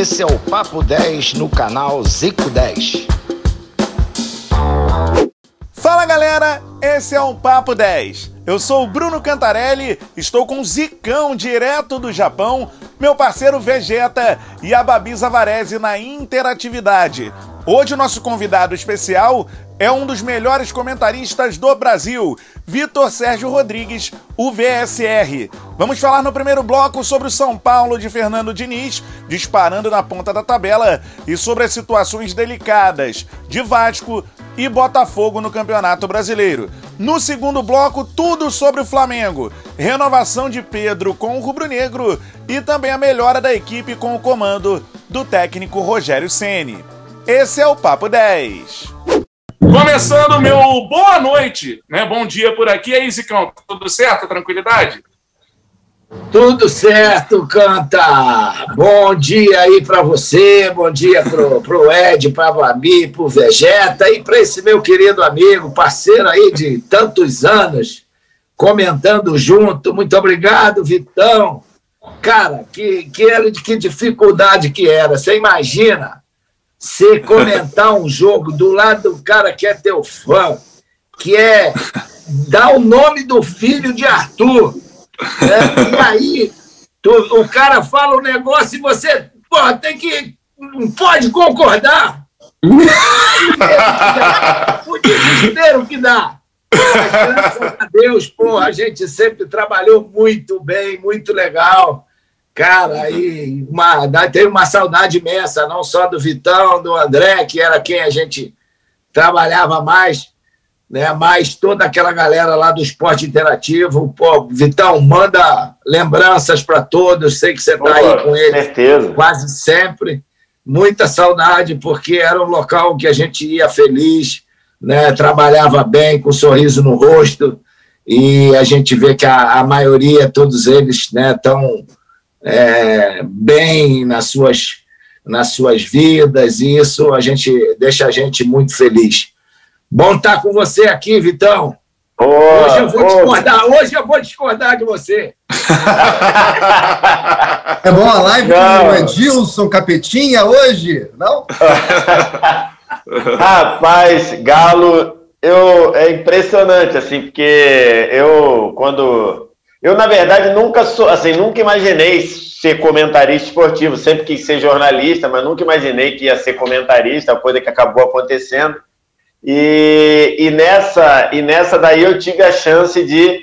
Esse é o Papo 10 no canal Zico 10. Fala galera, esse é o Papo 10. Eu sou o Bruno Cantarelli, estou com o Zicão direto do Japão, meu parceiro Vegeta e a Babi Zavarese na interatividade. Hoje o nosso convidado especial é um dos melhores comentaristas do Brasil, Vitor Sérgio Rodrigues, o VSR. Vamos falar no primeiro bloco sobre o São Paulo de Fernando Diniz, disparando na ponta da tabela, e sobre as situações delicadas de Vasco e Botafogo no Campeonato Brasileiro. No segundo bloco, tudo sobre o Flamengo, renovação de Pedro com o Rubro Negro e também a melhora da equipe com o comando do técnico Rogério Ceni. Esse é o Papo 10. Começando meu boa noite, né? Bom dia por aqui. aí, Zicão, tudo certo? Tranquilidade? Tudo certo, Canta. Bom dia aí para você, bom dia pro, pro Ed, pra Babi, pro Vegeta e para esse meu querido amigo, parceiro aí de tantos anos, comentando junto. Muito obrigado, Vitão. Cara, que, que, que dificuldade que era. Você imagina você comentar um jogo do lado do cara que é teu fã, que é dar o nome do filho de Arthur. Né? E aí, tu, o cara fala um negócio e você porra, tem que. Não pode concordar. o desespero que dá. Mas, graças a Deus, porra, a gente sempre trabalhou muito bem, muito legal. Cara, aí uma, teve uma saudade imensa, não só do Vitão, do André, que era quem a gente trabalhava mais, né? Mas toda aquela galera lá do esporte interativo. Pô, Vitão, manda lembranças para todos. Sei que você está aí com ele certeza. quase sempre. Muita saudade, porque era um local que a gente ia feliz, né? trabalhava bem, com um sorriso no rosto. E a gente vê que a, a maioria, todos eles, estão. Né, é, bem nas suas, nas suas vidas, e isso a gente deixa a gente muito feliz. Bom estar com você aqui, Vitão. hoje eu vou discordar, hoje eu vou discordar de você. é bom a live não. com o Edilson Capetinha hoje, não? Rapaz, Galo, eu, é impressionante, assim, porque eu, quando eu, na verdade, nunca sou, assim, nunca imaginei ser comentarista esportivo, sempre quis ser jornalista, mas nunca imaginei que ia ser comentarista, coisa que acabou acontecendo. E, e, nessa, e nessa daí eu tive a chance de,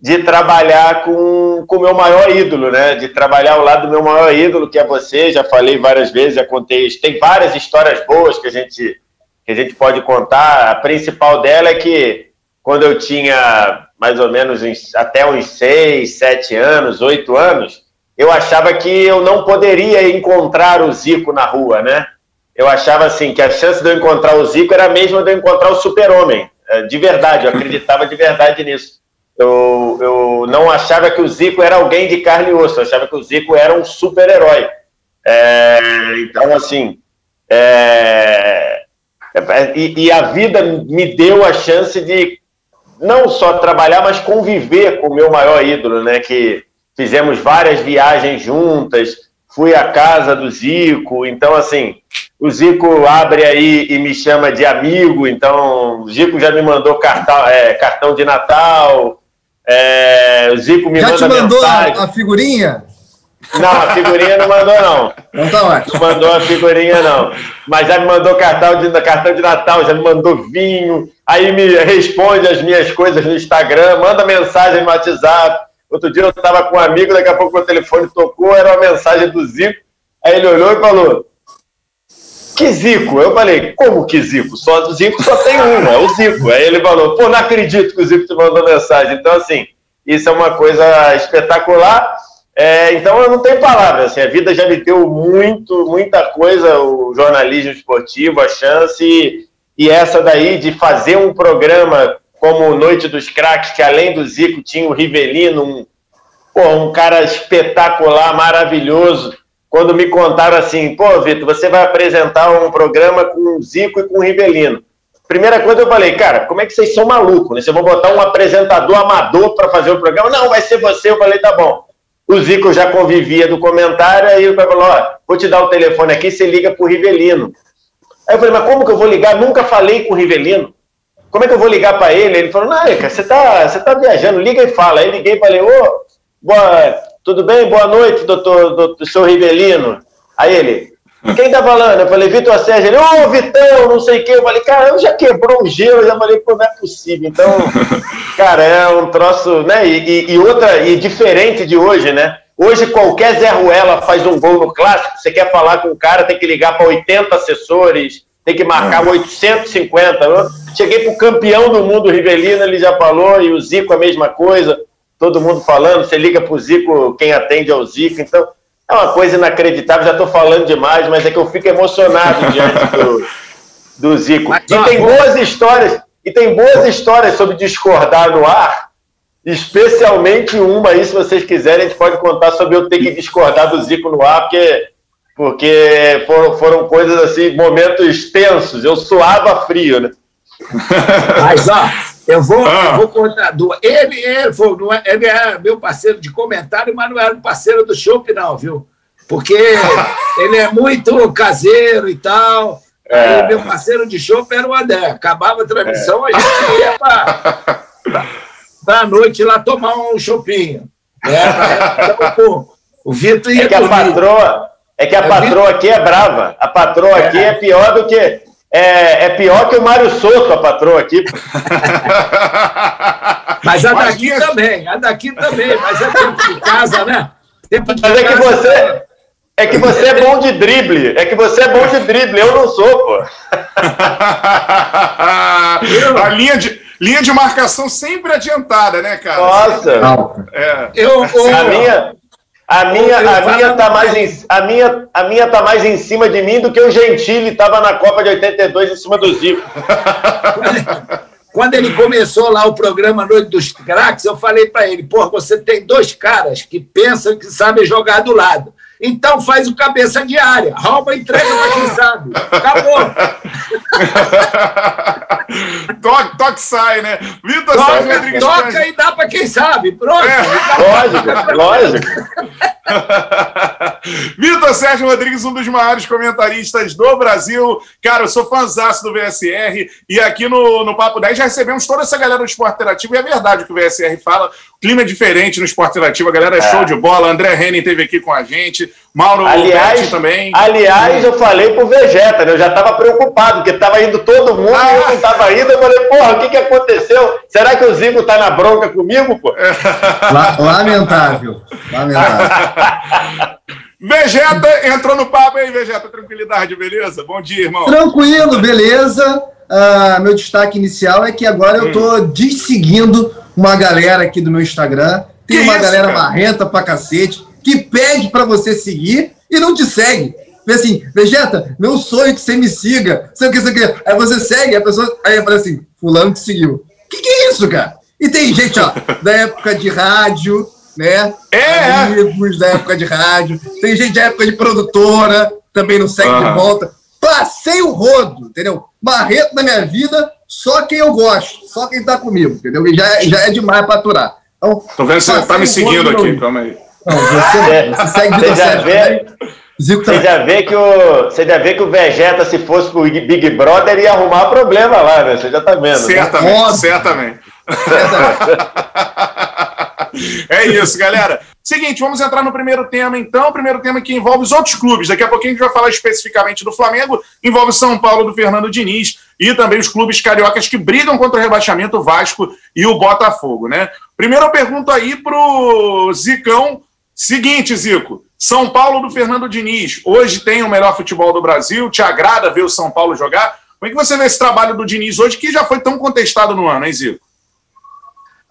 de trabalhar com o meu maior ídolo, né? De trabalhar ao lado do meu maior ídolo, que é você. Já falei várias vezes, já contei. Tem várias histórias boas que a gente, que a gente pode contar. A principal dela é que quando eu tinha mais ou menos até uns seis, sete anos, oito anos, eu achava que eu não poderia encontrar o Zico na rua, né? Eu achava assim que a chance de eu encontrar o Zico era a mesma de eu encontrar o Super-Homem. É, de verdade, eu acreditava de verdade nisso. Eu, eu não achava que o Zico era alguém de carne e osso, eu achava que o Zico era um super-herói. É, então, assim, é, é e, e, a vida me deu a chance de não só trabalhar, mas conviver com o meu maior ídolo, né? Que fizemos várias viagens juntas, fui à casa do Zico, então assim, o Zico abre aí e me chama de amigo, então o Zico já me mandou cartão, é, cartão de Natal, é, o Zico me já manda te mandou mensagem. a figurinha? Não, a figurinha não mandou, não. Não, tá não mandou a figurinha, não. Mas já me mandou cartão de, cartão de Natal, já me mandou vinho, aí me responde as minhas coisas no Instagram, manda mensagem no WhatsApp. Outro dia eu estava com um amigo, daqui a pouco o telefone tocou, era uma mensagem do Zico. Aí ele olhou e falou: Que Zico? Eu falei: Como que Zico? Só do Zico só tem um, é o Zico. Aí ele falou: Pô, não acredito que o Zico te mandou mensagem. Então, assim, isso é uma coisa espetacular. É, então eu não tenho palavras, assim, a vida já me deu muito, muita coisa, o jornalismo esportivo, a chance, e, essa daí de fazer um programa como Noite dos Craques, que além do Zico tinha o Rivelino, um, pô, um cara espetacular, maravilhoso. Quando me contaram assim, pô, Vitor, você vai apresentar um programa com o Zico e com o Rivelino. Primeira coisa eu falei, cara, como é que vocês são malucos, né? Vocês vão botar um apresentador amador para fazer o programa? Não, vai ser você. Eu falei, tá bom. O Zico já convivia do comentário, aí cara falou, ó, vou te dar o telefone aqui, você liga pro Rivelino. Aí eu falei, mas como que eu vou ligar? Nunca falei com o Rivelino. Como é que eu vou ligar para ele? Ele falou, não, cara, você tá, você tá viajando, liga e fala. Aí liguei e falei, ô, boa, tudo bem? Boa noite, doutor, doutor senhor Rivelino. Aí ele, quem tá falando? Eu falei, Vitor Sérgio. Ele, ô, Vitão, não sei o quê. Eu falei, cara, eu já quebrou o gelo. Eu já falei, pô, não é possível. Então, cara, é um troço, né? E, e, outra, e diferente de hoje, né? Hoje, qualquer Zé Ruela faz um gol no clássico. Você quer falar com o cara, tem que ligar para 80 assessores, tem que marcar 850. Eu cheguei pro campeão do mundo, Rivelino, ele já falou, e o Zico a mesma coisa. Todo mundo falando, você liga pro Zico, quem atende é o Zico. Então, é uma coisa inacreditável, já estou falando demais, mas é que eu fico emocionado diante do, do Zico. E tem boas histórias, e tem boas histórias sobre discordar no ar, especialmente uma aí, se vocês quiserem, a gente pode contar sobre eu ter que discordar do Zico no ar, porque, porque foram, foram coisas assim, momentos tensos, eu suava frio, né? Mas, ó, eu vou, ah. eu vou contar. Do, ele, ele, foi, é, ele é meu parceiro de comentário, mas não era parceiro do Chopp, não, viu? Porque ele é muito caseiro e tal. É. Aí, meu parceiro de chopp era o André. Acabava a transmissão, é. a gente ia para a noite lá tomar um chopinho. Né? Então, o Vitor ia é que a patroa É que a é patroa aqui é brava. A patroa aqui é pior do que é, é pior que o Mário Soto, a patroa aqui. mas a daqui mas, também, a daqui também, mas é tempo de casa, né? Tempo de mas é que você. É que você é bom de drible. É que você é bom de drible. Eu não sou, pô. a linha de, linha de marcação sempre adiantada, né, cara? Nossa. É. Eu, eu, a minha, a minha, a minha tá mais em, a minha, a minha tá mais em cima de mim do que o Gentili estava na Copa de 82 em cima do Zico. Quando ele começou lá o programa Noite dos Craques, eu falei para ele: pô, você tem dois caras que pensam que sabem jogar do lado. Então faz o cabeça de área, rouba e entrega para quem sabe. Acabou. toque, toque sai, né? Vitor toca, Rodrigues. Toca e dá para quem sabe. Pronto. É. Lógico, lógico. Vitor Sérgio Rodrigues, um dos maiores comentaristas do Brasil. Cara, eu sou fãzaço do VSR e aqui no, no Papo 10 já recebemos toda essa galera do Esporte Interativo e é verdade o que o VSR fala. O clima é diferente no Esporte Interativo, a galera é, é. show de bola. André Henning esteve aqui com a gente. Mauro aliás, também. Aliás, eu falei pro Vegeta, né? Eu já estava preocupado, porque estava indo todo mundo ah. e eu não estava indo. Eu falei, porra, o que, que aconteceu? Será que o Zico tá na bronca comigo, pô? Lamentável. Lamentável. Vegeta entrou no papo aí, Vegeta. Tranquilidade, beleza? Bom dia, irmão. Tranquilo, beleza. Uh, meu destaque inicial é que agora eu tô hum. desseguindo uma galera aqui do meu Instagram. Tem que uma isso, galera cara? marrenta pra cacete que pede para você seguir e não te segue. Vê assim, Vegeta, meu sonho é que você me siga. Sei o que, sei o que. Aí você segue, a pessoa. Aí fala assim, fulano te seguiu. Que que é isso, cara? E tem gente, ó, da época de rádio, né? É! Amigos da época de rádio. Tem gente da época de produtora, também não segue uhum. de volta. Passei o rodo, entendeu? Barreto na minha vida, só quem eu gosto, só quem tá comigo, entendeu? E já, é, já é demais pra aturar. Então, Tô vendo você tá me seguindo aqui, calma aí. Não, você, é, você segue você já vê, você já vê que o você já vê que o Vegeta se fosse pro Big Brother ia arrumar problema lá, né? Você já tá vendo. Certamente, né? certamente. é isso, galera. Seguinte, vamos entrar no primeiro tema, então. O primeiro tema que envolve os outros clubes. Daqui a pouquinho a gente vai falar especificamente do Flamengo, envolve São Paulo do Fernando Diniz e também os clubes cariocas que brigam contra o rebaixamento, o Vasco e o Botafogo, né? Primeiro eu pergunto aí pro Zicão Seguinte, Zico. São Paulo do Fernando Diniz. Hoje tem o melhor futebol do Brasil. Te agrada ver o São Paulo jogar? Como é que você vê esse trabalho do Diniz hoje, que já foi tão contestado no ano, hein, Zico?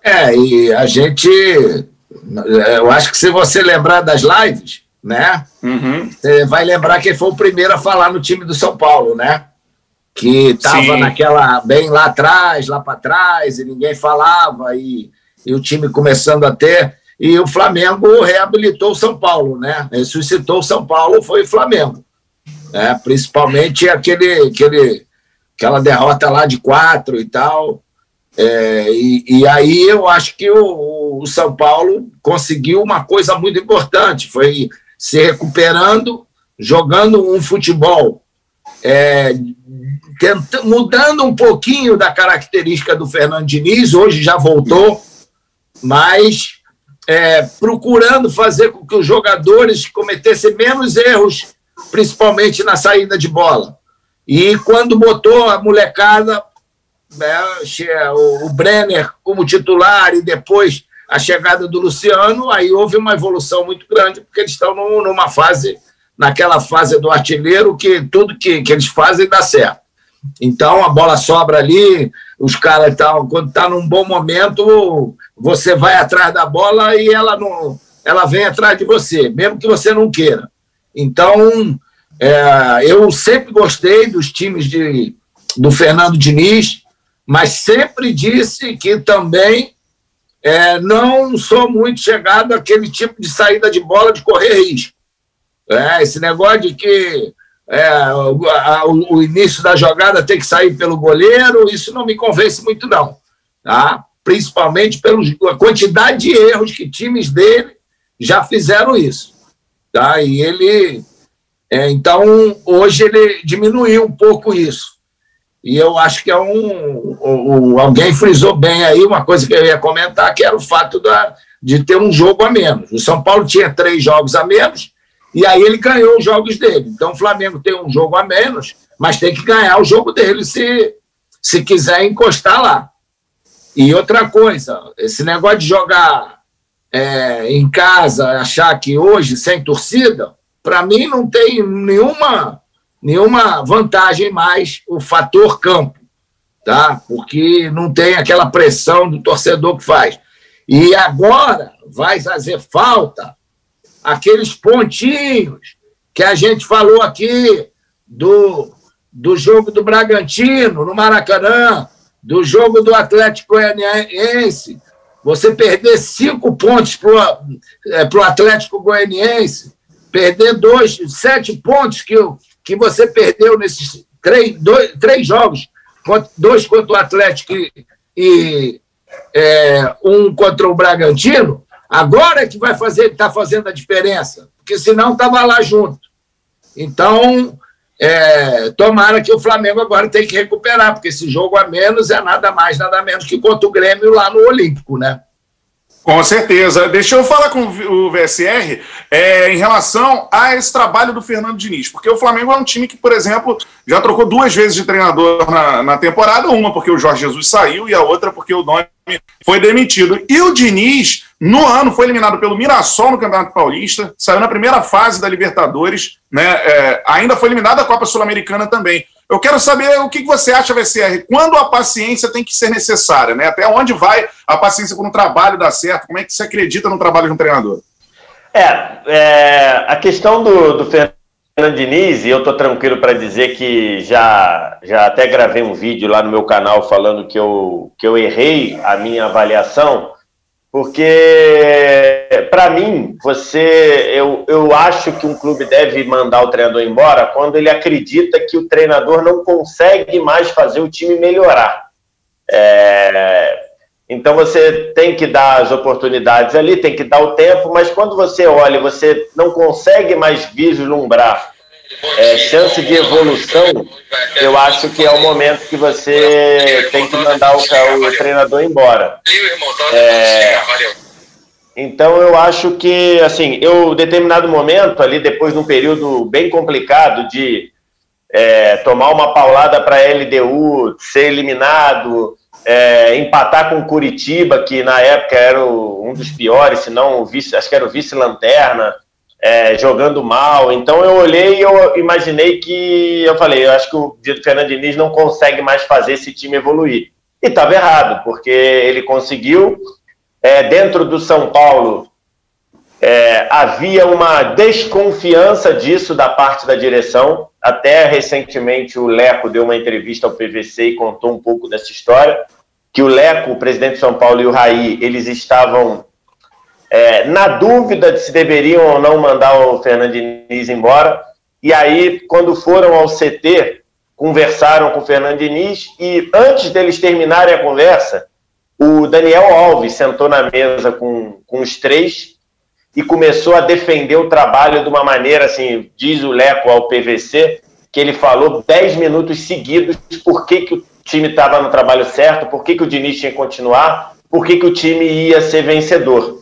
É, e a gente. Eu acho que se você lembrar das lives, né? Uhum. Você vai lembrar que ele foi o primeiro a falar no time do São Paulo, né? Que estava naquela. bem lá atrás, lá para trás, e ninguém falava, e, e o time começando a ter e o Flamengo reabilitou o São Paulo, né? Ressuscitou o São Paulo, foi o Flamengo. Né? Principalmente aquele, aquele, aquela derrota lá de quatro e tal. É, e, e, aí eu acho que o, o São Paulo conseguiu uma coisa muito importante, foi se recuperando, jogando um futebol, é, tenta, mudando um pouquinho da característica do Fernando Diniz, hoje já voltou, mas é, procurando fazer com que os jogadores cometessem menos erros, principalmente na saída de bola. E quando botou a molecada, né, o Brenner como titular e depois a chegada do Luciano, aí houve uma evolução muito grande, porque eles estão numa fase, naquela fase do artilheiro, que tudo que, que eles fazem dá certo. Então a bola sobra ali, os caras estão, quando está num bom momento, você vai atrás da bola e ela não, ela vem atrás de você, mesmo que você não queira. Então, é, eu sempre gostei dos times de, do Fernando Diniz, mas sempre disse que também é, não sou muito chegado àquele tipo de saída de bola de correr risco. É, esse negócio de que é, o, o, início da jogada tem que sair pelo goleiro, isso não me convence muito, não. Tá? Principalmente pela quantidade de erros que times dele já fizeram isso. Tá? E ele. É, então, hoje ele diminuiu um pouco isso. E eu acho que é um, um, Alguém frisou bem aí uma coisa que eu ia comentar, que era o fato da, de ter um jogo a menos. O São Paulo tinha três jogos a menos, e aí ele ganhou os jogos dele. Então o Flamengo tem um jogo a menos, mas tem que ganhar o jogo dele se, se quiser encostar lá. E outra coisa, esse negócio de jogar é, em casa, achar que hoje, sem torcida, para mim não tem nenhuma nenhuma vantagem mais o fator campo, tá? Porque não tem aquela pressão do torcedor que faz. E agora vai fazer falta aqueles pontinhos que a gente falou aqui do, do jogo do Bragantino no Maracanã, do jogo do Atlético Goianiense, você perder cinco pontos para o é, Atlético Goianiense, perder dois, sete pontos que que você perdeu nesses três, dois, três jogos, dois contra o Atlético e, e é, um contra o Bragantino, agora é que vai fazer, está fazendo a diferença, porque senão estava lá junto. Então, é, tomara que o Flamengo agora tenha que recuperar, porque esse jogo a menos é nada mais, nada menos que contra o Grêmio lá no Olímpico, né? Com certeza. Deixa eu falar com o VSR é, em relação a esse trabalho do Fernando Diniz, porque o Flamengo é um time que, por exemplo, já trocou duas vezes de treinador na, na temporada, uma porque o Jorge Jesus saiu e a outra porque o nome foi demitido. E o Diniz, no ano, foi eliminado pelo Mirassol no Campeonato Paulista, saiu na primeira fase da Libertadores, né? É, ainda foi eliminado da Copa Sul-Americana também. Eu quero saber o que você acha, VCR, quando a paciência tem que ser necessária, né? Até onde vai a paciência quando o trabalho dá certo? Como é que você acredita no trabalho de um treinador? É, é a questão do, do Fernando Diniz, e eu estou tranquilo para dizer que já, já até gravei um vídeo lá no meu canal falando que eu, que eu errei a minha avaliação, porque, para mim, você, eu, eu acho que um clube deve mandar o treinador embora quando ele acredita que o treinador não consegue mais fazer o time melhorar. É, então você tem que dar as oportunidades ali, tem que dar o tempo, mas quando você olha, você não consegue mais vislumbrar é, chance de evolução, eu acho que é o momento que você tem que mandar o, o treinador embora. É, então eu acho que, assim, eu, determinado momento ali, depois de um período bem complicado de é, tomar uma paulada para a LDU, ser eliminado, é, empatar com Curitiba, que na época era o, um dos piores, se não o vice, acho que era o vice-lanterna, é, jogando mal. Então eu olhei e eu imaginei que. Eu falei, eu acho que o Fernando Diniz não consegue mais fazer esse time evoluir. E estava errado, porque ele conseguiu. É, dentro do São Paulo é, havia uma desconfiança disso da parte da direção. Até recentemente o Leco deu uma entrevista ao PVC e contou um pouco dessa história. Que o Leco, o presidente de São Paulo e o Raí, eles estavam é, na dúvida de se deveriam ou não mandar o Fernando Diniz embora. E aí, quando foram ao CT, conversaram com o Fernando Diniz e antes deles terminarem a conversa, o Daniel Alves sentou na mesa com, com os três e começou a defender o trabalho de uma maneira, assim, diz o Leco ao PVC, que ele falou 10 minutos seguidos por que, que o time estava no trabalho certo, por que, que o Diniz tinha que continuar, por que, que o time ia ser vencedor.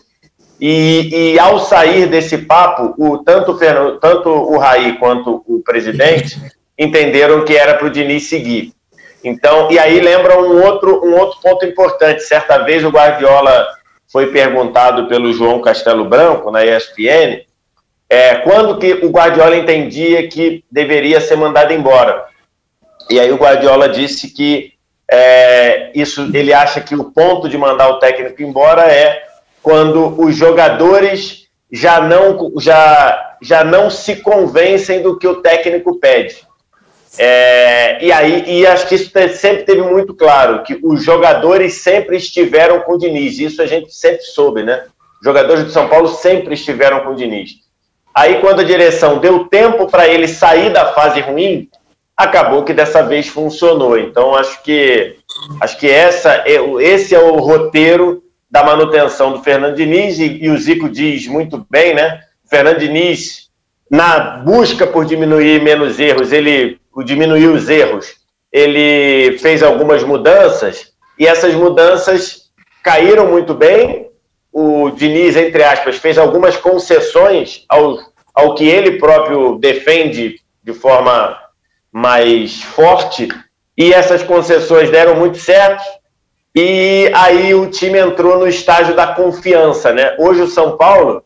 E, e ao sair desse papo, o, tanto, o tanto o Raí quanto o presidente entenderam que era para o Diniz seguir. Então, e aí lembra um outro, um outro ponto importante. Certa vez o Guardiola foi perguntado pelo João Castelo Branco, na ESPN, é, quando que o Guardiola entendia que deveria ser mandado embora. E aí o Guardiola disse que é, isso ele acha que o ponto de mandar o técnico embora é quando os jogadores já não, já, já não se convencem do que o técnico pede. É, e aí, e acho que isso sempre teve muito claro, que os jogadores sempre estiveram com o Diniz, isso a gente sempre soube, né? Jogadores de São Paulo sempre estiveram com o Diniz. Aí, quando a direção deu tempo para ele sair da fase ruim, acabou que dessa vez funcionou. Então, acho que acho que essa, é esse é o roteiro da manutenção do Fernando Diniz, e, e o Zico diz muito bem, né? Fernando Diniz, na busca por diminuir menos erros, ele diminuiu os erros, ele fez algumas mudanças, e essas mudanças caíram muito bem. O Diniz, entre aspas, fez algumas concessões ao, ao que ele próprio defende de forma mais forte, e essas concessões deram muito certo. E aí o time entrou no estágio da confiança, né? Hoje o São Paulo,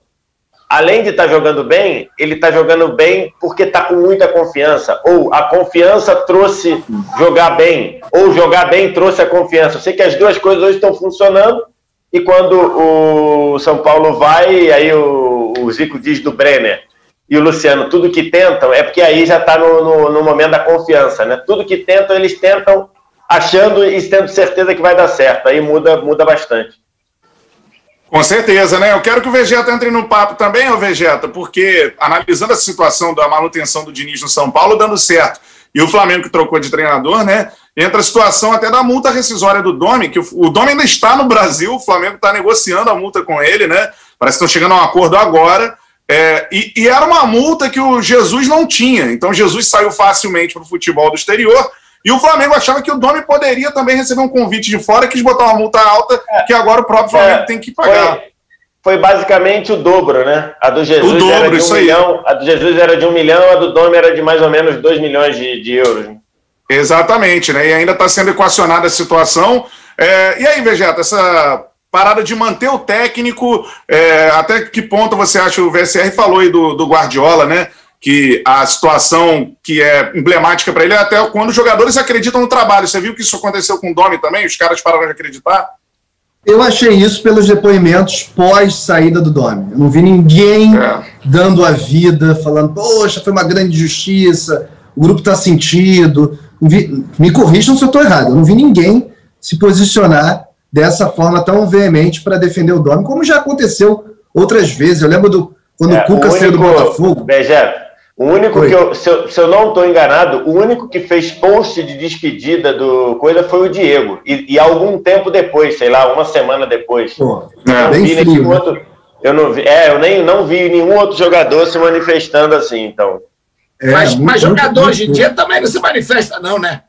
além de estar tá jogando bem, ele está jogando bem porque está com muita confiança. Ou a confiança trouxe jogar bem, ou jogar bem trouxe a confiança. Eu sei que as duas coisas hoje estão funcionando. E quando o São Paulo vai, aí o, o Zico diz do Brenner e o Luciano, tudo que tentam, é porque aí já está no, no, no momento da confiança, né? Tudo que tentam, eles tentam achando e tendo certeza que vai dar certo. Aí muda, muda bastante. Com certeza, né? Eu quero que o Vegeta entre no papo também, ô Vegeta, porque analisando a situação da manutenção do Diniz no São Paulo dando certo, e o Flamengo que trocou de treinador, né? Entra a situação até da multa rescisória do Domi, que o, Domi ainda está no Brasil, o Flamengo está negociando a multa com ele, né? Parece que estão chegando a um acordo agora. É, e, e, era uma multa que o Jesus não tinha. Então Jesus saiu facilmente para o futebol do exterior e o Flamengo achava que o Domi poderia também receber um convite de fora, quis botar uma multa alta, é. que agora o próprio Flamengo é, tem que pagar. Foi, foi, basicamente o dobro, né? A do Jesus o dobro, era de um milhão, a do Jesus era de um milhão, a do Domi era de mais ou menos dois milhões de, de euros. Exatamente, né? E ainda está sendo equacionada a situação. É, e aí, Vegeta, essa parada de manter o técnico, é, até que ponto você acha, o VSR falou aí do, do Guardiola, né? que a situação que é emblemática para ele é até quando os jogadores acreditam no trabalho. Você viu que isso aconteceu com o Domi também? Os caras pararam de acreditar? Eu achei isso pelos depoimentos pós saída do Domi. Eu não vi ninguém é. dando a vida, falando, poxa, foi uma grande justiça, o grupo está sentido. Vi, me corrijam se eu estou errado. Eu não vi ninguém se posicionar dessa forma tão veemente para defender o Domi, como já aconteceu outras vezes. Eu lembro do quando é, o Cuca o único, saiu do Botafogo. Bejeto, o único foi. que eu se, eu, se eu não estou enganado, o único que fez post de despedida do coisa foi o Diego. E, e algum tempo depois, sei lá, uma semana depois. Pô, é, bem frio, né? outro, eu não vi, é, eu nem não vi nenhum outro jogador se manifestando assim, então. É, mas, muito, mas jogador hoje em dia também não se manifesta, não, né?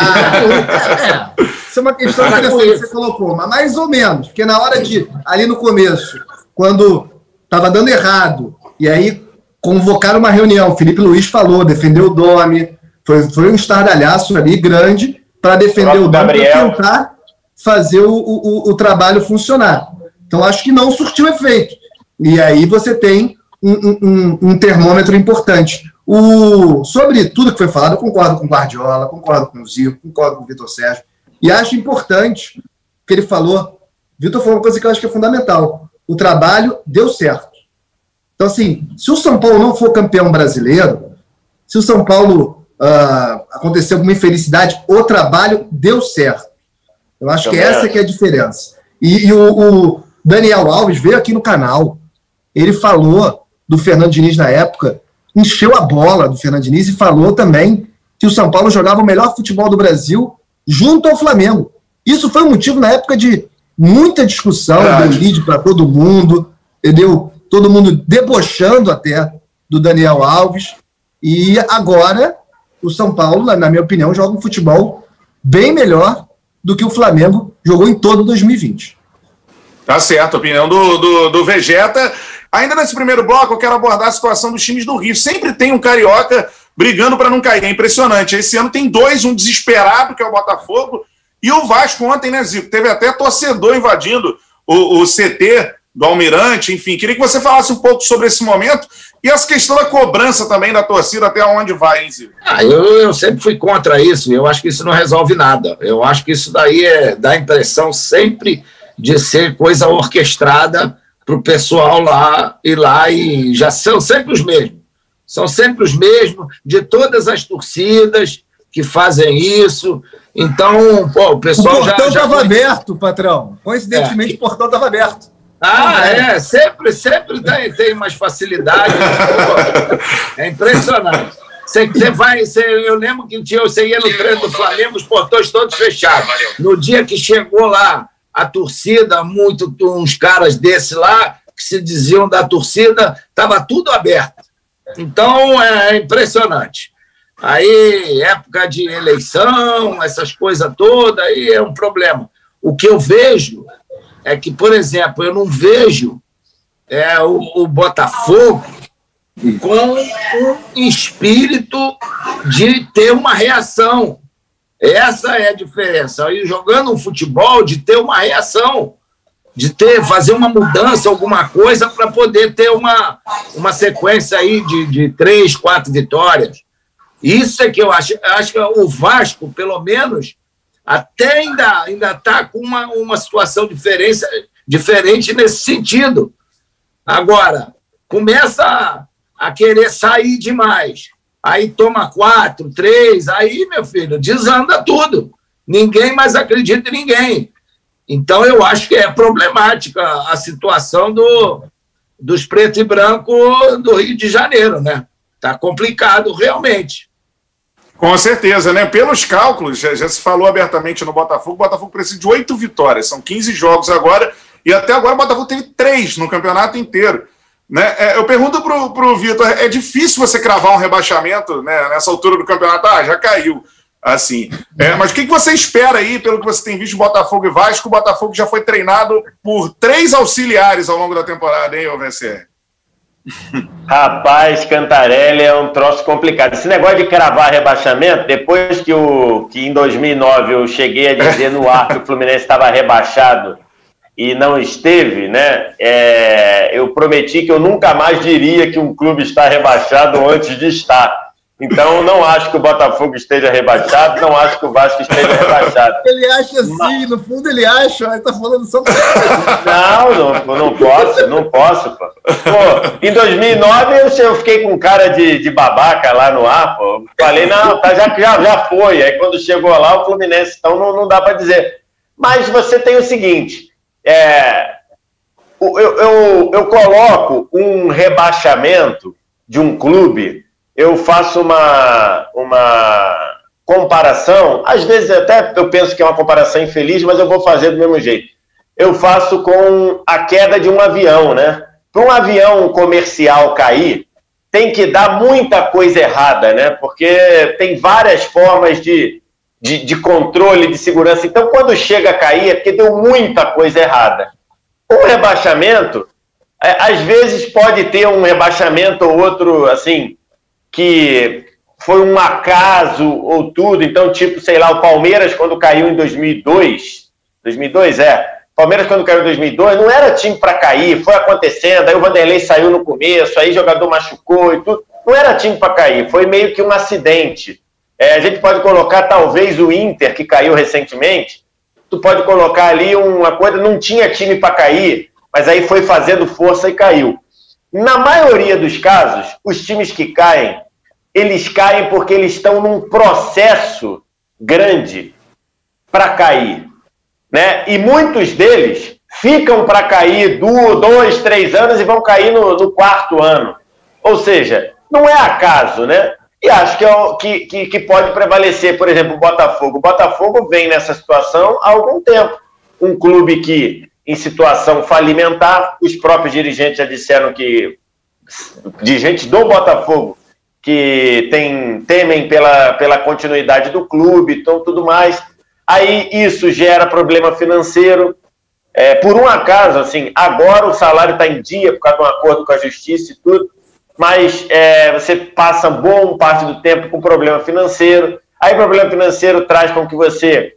Ah, é. Isso é uma questão interessante que você colocou, mas mais ou menos, porque na hora de, ali no começo, quando estava dando errado, e aí convocaram uma reunião. O Felipe Luiz falou, defendeu o Domi, foi, foi um estardalhaço ali grande para defender o, o Domi para tentar fazer o, o, o, trabalho funcionar. Então, acho que não surtiu efeito. E aí você tem um, um, um termômetro importante. O, sobre tudo que foi falado, eu concordo com o Guardiola, concordo com o Zico, concordo com o Vitor Sérgio. E acho importante que ele falou. Vitor falou uma coisa que eu acho que é fundamental. O trabalho deu certo. Então, assim, se o São Paulo não for campeão brasileiro, se o São Paulo uh, acontecer alguma infelicidade, o trabalho deu certo. Eu acho Também que essa que é a diferença. E, e o, o, Daniel Alves veio aqui no canal, ele falou do Fernando Diniz na época, encheu a bola do Fernando Diniz e falou também que o São Paulo jogava o melhor futebol do Brasil junto ao Flamengo. Isso foi um motivo na época de muita discussão, deu lead para todo mundo, entendeu? Todo mundo debochando até do Daniel Alves. E agora o São Paulo, na minha opinião, joga um futebol bem melhor do que o Flamengo jogou em todo 2020. Tá certo, opinião do, do, do Vegeta. Ainda nesse primeiro bloco, eu quero abordar a situação dos times do Rio. Sempre tem um carioca brigando para não cair. É impressionante. Esse ano tem dois, um desesperado, que é o Botafogo, e o Vasco ontem, né, Zico? Teve até torcedor invadindo o, o CT do Almirante, enfim. Queria que você falasse um pouco sobre esse momento e essa questão da cobrança também da torcida, até onde vai, hein, Zico? Ah, eu, eu sempre fui contra isso, eu acho que isso não resolve nada. Eu acho que isso daí é, dá a impressão sempre de ser coisa orquestrada para o pessoal lá ir lá e já são sempre os mesmos. São sempre os mesmos, de todas as torcidas que fazem isso. Então, pô, o pessoal o portão estava aberto, patrão. Coincidentemente, é. o portão estava aberto. Ah, é, sempre, sempre tem, tem umas facilidades. é impressionante. Você, você vai, você, eu lembro que você ia no treino do Flamengo, os portões todos fechados. No dia que chegou lá a torcida, muito, uns caras desse lá, que se diziam da torcida, estava tudo aberto. Então é impressionante. Aí, época de eleição, essas coisas todas, aí é um problema. O que eu vejo é que, por exemplo, eu não vejo é, o, o Botafogo com um espírito de ter uma reação. Essa é a diferença. Aí jogando um futebol, de ter uma reação, de ter, fazer uma mudança, alguma coisa, para poder ter uma, uma sequência aí de, de três, quatro vitórias. Isso é que eu acho. Acho que o Vasco, pelo menos, até ainda ainda está com uma, uma situação diferente, diferente nesse sentido. Agora, começa a querer sair demais. Aí toma quatro, três, aí, meu filho, desanda tudo. Ninguém mais acredita em ninguém. Então, eu acho que é problemática a situação do, dos preto e branco do Rio de Janeiro, né? Está complicado realmente. Com certeza, né? Pelos cálculos, já, já, se falou abertamente no Botafogo, o Botafogo precisa de oito vitórias, são 15 jogos agora, e até agora o Botafogo teve três no campeonato inteiro. Né? É, eu pergunto pro, pro Vitor, é difícil você cravar um rebaixamento né, nessa altura do campeonato? Ah, já caiu. Assim. É, mas o que, que você espera aí, pelo que você tem visto Botafogo e Vasco? O Botafogo já foi treinado por três auxiliares ao longo da temporada, hein, OVCR? Rapaz, Cantarelli é um troço complicado. Esse negócio de cravar rebaixamento, depois que, o, que em 2009 eu cheguei a dizer no ar que o Fluminense estava rebaixado e não esteve, né? É, eu prometi que eu nunca mais diria que um clube está rebaixado antes de estar. Então, não acho que o Botafogo esteja rebaixado, não acho que o Vasco esteja rebaixado. Ele acha assim, Mas... no fundo ele acha, ele está falando só Não, não, não posso, não posso, pô. pô em 2009 eu, eu fiquei com cara de, de babaca lá no ar, pô. Falei, não, tá, já, já, já foi. Aí quando chegou lá, o Fluminense, então não, não dá para dizer. Mas você tem o seguinte, é, eu, eu, eu coloco um rebaixamento de um clube eu faço uma, uma comparação, às vezes até eu penso que é uma comparação infeliz, mas eu vou fazer do mesmo jeito. Eu faço com a queda de um avião, né? Para um avião comercial cair, tem que dar muita coisa errada, né? Porque tem várias formas de, de, de controle, de segurança. Então, quando chega a cair, é porque deu muita coisa errada. Um rebaixamento, é, às vezes pode ter um rebaixamento ou outro, assim, que foi um acaso ou tudo. Então, tipo, sei lá, o Palmeiras, quando caiu em 2002, 2002 é. Palmeiras, quando caiu em 2002, não era time para cair, foi acontecendo. Aí o Vanderlei saiu no começo, aí o jogador machucou e tudo. Não era time para cair, foi meio que um acidente. É, a gente pode colocar, talvez, o Inter, que caiu recentemente. Tu pode colocar ali uma coisa, não tinha time para cair, mas aí foi fazendo força e caiu. Na maioria dos casos, os times que caem eles caem porque eles estão num processo grande para cair. Né? E muitos deles ficam para cair do, dois, três anos e vão cair no, no, quarto ano. Ou seja, não é acaso, né? E acho que, é o, que, que, que pode prevalecer, por exemplo, o Botafogo. O Botafogo vem nessa situação há algum tempo. Um clube que, em situação falimentar, os próprios dirigentes já disseram que. Dirigentes do Botafogo que tem, temem pela, pela continuidade do clube, então tudo mais. Aí isso gera problema financeiro. É, por um acaso, assim, agora o salário está em dia por causa de um acordo com a justiça e tudo, mas é, você passa bom parte do tempo com problema financeiro. Aí problema financeiro traz com que você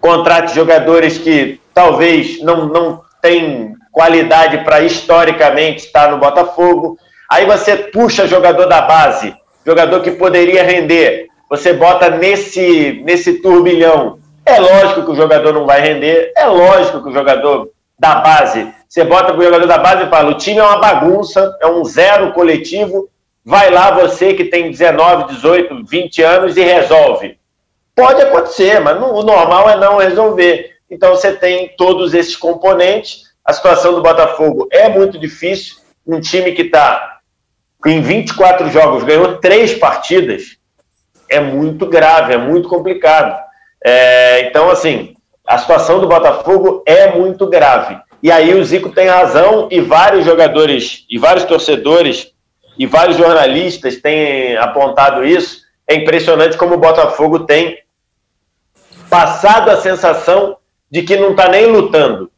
contrate jogadores que talvez não, não tem qualidade para historicamente estar no Botafogo. Aí você puxa jogador da base, jogador que poderia render, você bota nesse, nesse turbilhão. É lógico que o jogador não vai render, é lógico que o jogador da base, você bota para o jogador da base e fala: o time é uma bagunça, é um zero coletivo, vai lá você que tem 19, 18, 20 anos e resolve. Pode acontecer, mas o normal é não resolver. Então você tem todos esses componentes. A situação do Botafogo é muito difícil. Um time que está em 24 jogos ganhou três partidas, é muito grave, é muito complicado. É, então, assim, a situação do Botafogo é muito grave. E aí o Zico tem razão e vários jogadores, e vários torcedores, e vários jornalistas têm apontado isso. É impressionante como o Botafogo tem passado a sensação de que não está nem lutando,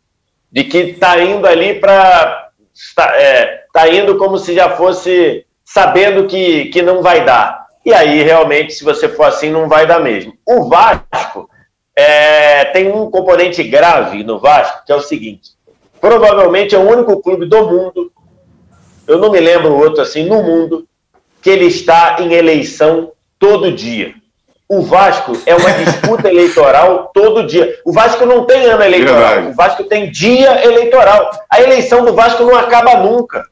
de que está indo ali para. Está, é, tá indo como se já fosse sabendo que, que não vai dar. E aí, realmente, se você for assim, não vai dar mesmo. O Vasco é, tem um componente grave no Vasco, que é o seguinte: provavelmente é o único clube do mundo, eu não me lembro outro assim, no mundo, que ele está em eleição todo dia. O Vasco é uma disputa eleitoral todo dia. O Vasco não tem ano eleitoral, Verdade. o Vasco tem dia eleitoral. A eleição do Vasco não acaba nunca.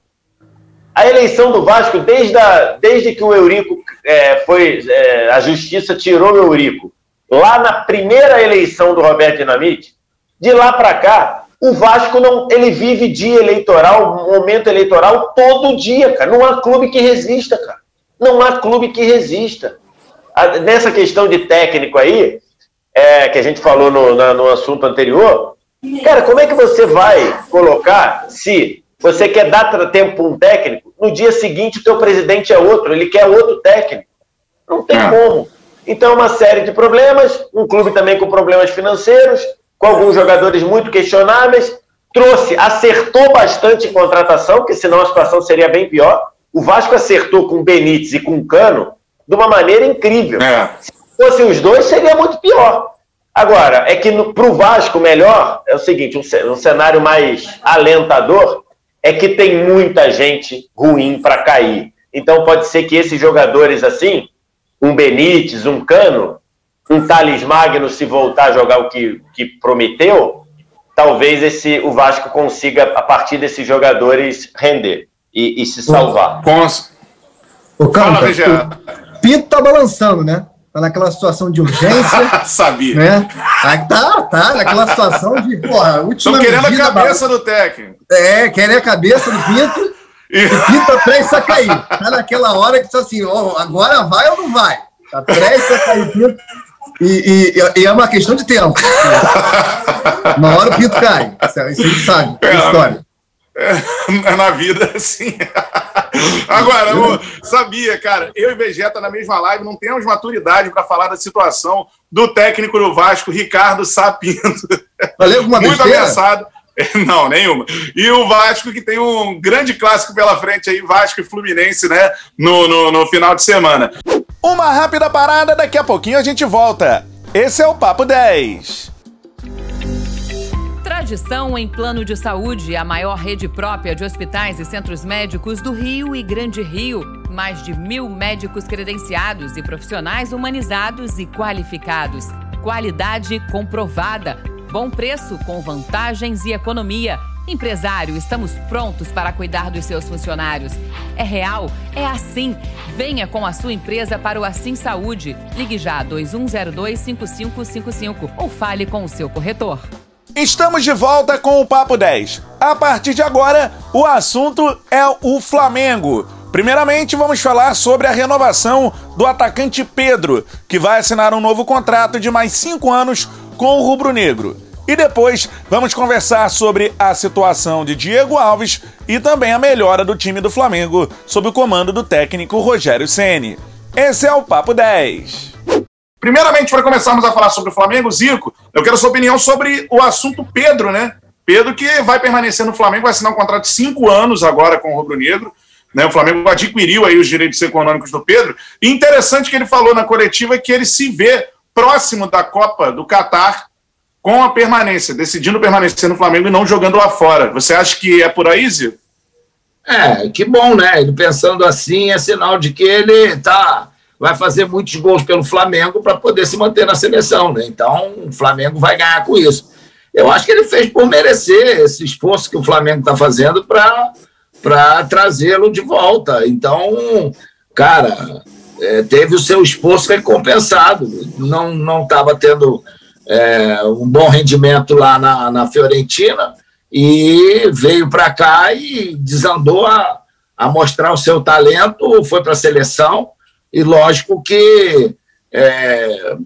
A eleição do Vasco, desde, a, desde que o Eurico é, foi. É, a justiça tirou o Eurico, lá na primeira eleição do Roberto Dinamite, de lá para cá, o Vasco não. Ele vive dia eleitoral, momento eleitoral, todo dia, cara. Não há clube que resista, cara. Não há clube que resista. Nessa questão de técnico aí, é, que a gente falou no, na, no assunto anterior, cara, como é que você vai colocar se você quer dar tempo para um técnico, no dia seguinte o teu presidente é outro, ele quer outro técnico. Não tem é. como. Então, uma série de problemas, um clube também com problemas financeiros, com alguns jogadores muito questionáveis, trouxe, acertou bastante em contratação, porque senão a situação seria bem pior. O Vasco acertou com o Benítez e com o Cano de uma maneira incrível. É. Se fossem os dois, seria muito pior. Agora, é que para o Vasco melhor é o seguinte: um, um cenário mais alentador é que tem muita gente ruim para cair. Então pode ser que esses jogadores assim, um Benítez, um Cano, um Thales Magno, se voltar a jogar o que, que prometeu, talvez esse, o Vasco consiga, a partir desses jogadores, render e, e se salvar. O, o Canta, o Pinto tá balançando, né? Tá naquela situação de urgência. Sabia. Né? Aí tá, tá, naquela situação de, porra, última Estão querendo a cabeça do técnico. É, querem a cabeça do Pinto. E tá prestes a cair. Tá naquela hora que tá assim, ó, agora vai ou não vai? Tá prestes a cair o Pinto. E, e, e, é uma questão de tempo. Uma hora o Pinto cai. Isso a gente sabe, é, a história. É, na vida, assim. Agora, eu sabia, cara, eu e Vegeta na mesma live não temos maturidade para falar da situação do técnico do Vasco, Ricardo Sapinto. Valeu alguma Muito besteira? ameaçado. Não, nenhuma. E o Vasco, que tem um grande clássico pela frente aí, Vasco e Fluminense, né? No, no, no final de semana. Uma rápida parada, daqui a pouquinho a gente volta. Esse é o Papo 10. Tradição em plano de saúde, a maior rede própria de hospitais e centros médicos do Rio e Grande Rio. Mais de mil médicos credenciados e profissionais humanizados e qualificados. Qualidade comprovada. Bom preço com vantagens e economia. Empresário, estamos prontos para cuidar dos seus funcionários. É real? É assim. Venha com a sua empresa para o Assim Saúde. Ligue já 2102-5555 ou fale com o seu corretor. Estamos de volta com o Papo 10. A partir de agora, o assunto é o Flamengo. Primeiramente, vamos falar sobre a renovação do atacante Pedro, que vai assinar um novo contrato de mais cinco anos com o Rubro Negro. E depois vamos conversar sobre a situação de Diego Alves e também a melhora do time do Flamengo sob o comando do técnico Rogério Ceni. Esse é o Papo 10. Primeiramente, para começarmos a falar sobre o Flamengo, Zico, eu quero sua opinião sobre o assunto Pedro, né? Pedro que vai permanecer no Flamengo, vai assinar um contrato de cinco anos agora com o Rubro Negro. Né, o Flamengo adquiriu aí os direitos econômicos do Pedro. E interessante que ele falou na coletiva que ele se vê próximo da Copa do Catar com a permanência, decidindo permanecer no Flamengo e não jogando lá fora. Você acha que é por aí, Zio? É, que bom, né? Ele pensando assim é sinal de que ele tá, vai fazer muitos gols pelo Flamengo para poder se manter na seleção, né? Então o Flamengo vai ganhar com isso. Eu acho que ele fez por merecer esse esforço que o Flamengo está fazendo para trazê-lo de volta. Então, cara, é, teve o seu esforço recompensado. Não não estava tendo é, um bom rendimento lá na, na Fiorentina e veio para cá e desandou a, a mostrar o seu talento, foi para a seleção e lógico que é,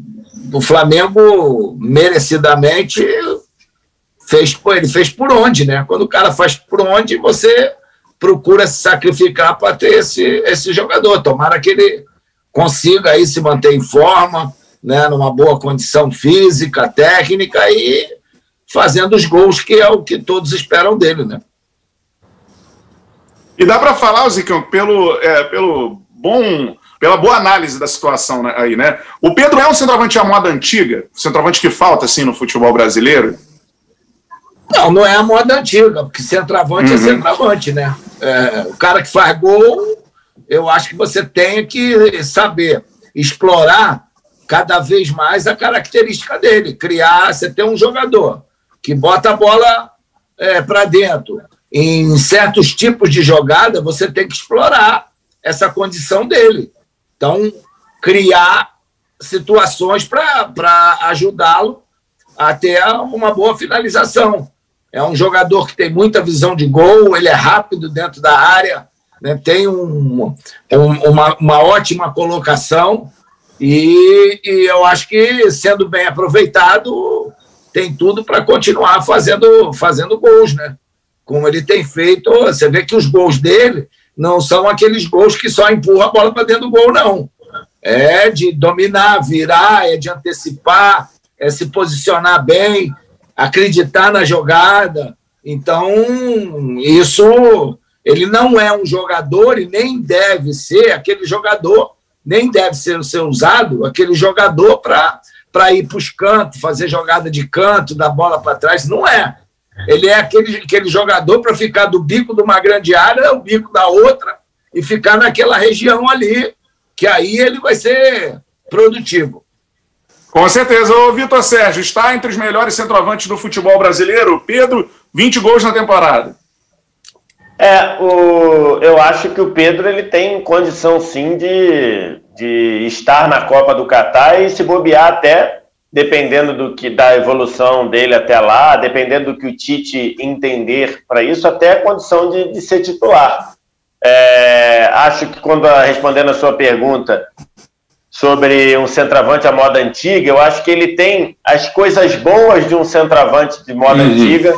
o Flamengo merecidamente fez ele fez por onde, né? Quando o cara faz por onde, você procura se sacrificar para ter esse, esse jogador. Tomara que ele consiga aí se manter em forma, né, numa boa condição física, técnica e fazendo os gols que é o que todos esperam dele, né? E dá para falar, Zicão, pelo, é, pelo bom, pela boa análise da situação né, aí, né? O Pedro é um centroavante à moda antiga, centroavante que falta assim no futebol brasileiro. Não, não é a moda antiga, porque centroavante é uhum. é centroavante, né? É, o cara que faz gol, eu acho que você tem que saber explorar cada vez mais a característica dele, criar, você tem um jogador que bota a bola é, para dentro. Em certos tipos de jogada, você tem que explorar essa condição dele. Então, criar situações para ajudá-lo a ter uma boa finalização. É um jogador que tem muita visão de gol, ele é rápido dentro da área, né, tem um, um, uma, uma ótima colocação e, e, eu acho que, sendo bem aproveitado, tem tudo para continuar fazendo, fazendo gols, né? Como ele tem feito, você vê que os gols dele não são aqueles gols que só empurra a bola para dentro do gol, não. É de dominar, virar, é de antecipar, é se posicionar bem acreditar na jogada. Então, isso ele não é um jogador e nem deve ser aquele jogador, nem deve ser, ser usado aquele jogador para ir para os cantos, fazer jogada de canto, dar bola para trás. Não é. Ele é aquele, aquele jogador para ficar do bico de uma grande área ao bico da outra e ficar naquela região ali, que aí ele vai ser produtivo. Com certeza. O Vitor Sérgio está entre os melhores centroavantes do futebol brasileiro. Pedro, 20 gols na temporada. É, o, eu acho que o Pedro ele tem condição sim de, de estar na Copa do Catar e se bobear até, dependendo do que da evolução dele até lá, dependendo do que o Tite entender para isso, até a condição de, de ser titular. É, acho que quando respondendo a sua pergunta, sobre um centroavante à moda antiga, eu acho que ele tem as coisas boas de um centroavante de moda uhum. antiga,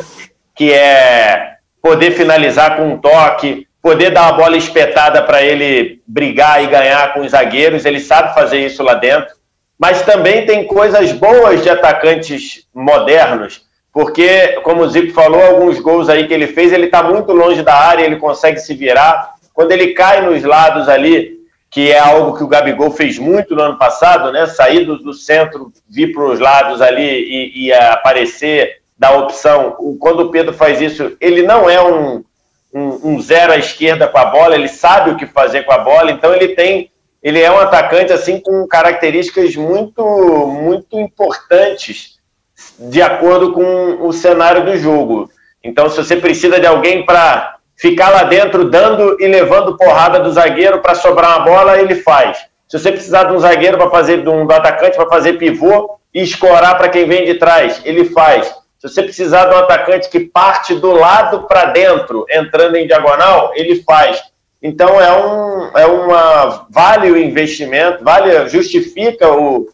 que é poder finalizar com um toque, poder dar uma bola espetada para ele brigar e ganhar com os zagueiros, ele sabe fazer isso lá dentro. Mas também tem coisas boas de atacantes modernos, porque, como o Zico falou, alguns gols aí que ele fez, ele está muito longe da área, ele consegue se virar. Quando ele cai nos lados ali, que é algo que o Gabigol fez muito no ano passado, né? Sair do, centro, vir para os lados ali e, e, aparecer da opção. Quando o Pedro faz isso, ele não é um, um, um, zero à esquerda com a bola, ele sabe o que fazer com a bola, então ele tem. Ele é um atacante assim com características muito, muito importantes de acordo com o cenário do jogo. Então, se você precisa de alguém para ficar lá dentro dando e levando porrada do zagueiro para sobrar uma bola, ele faz. Se você precisar de um zagueiro para fazer, de um do atacante para fazer pivô e escorar para quem vem de trás, ele faz. Se você precisar de um atacante que parte do lado para dentro, entrando em diagonal, ele faz. Então é um é uma vale o investimento, vale justifica o,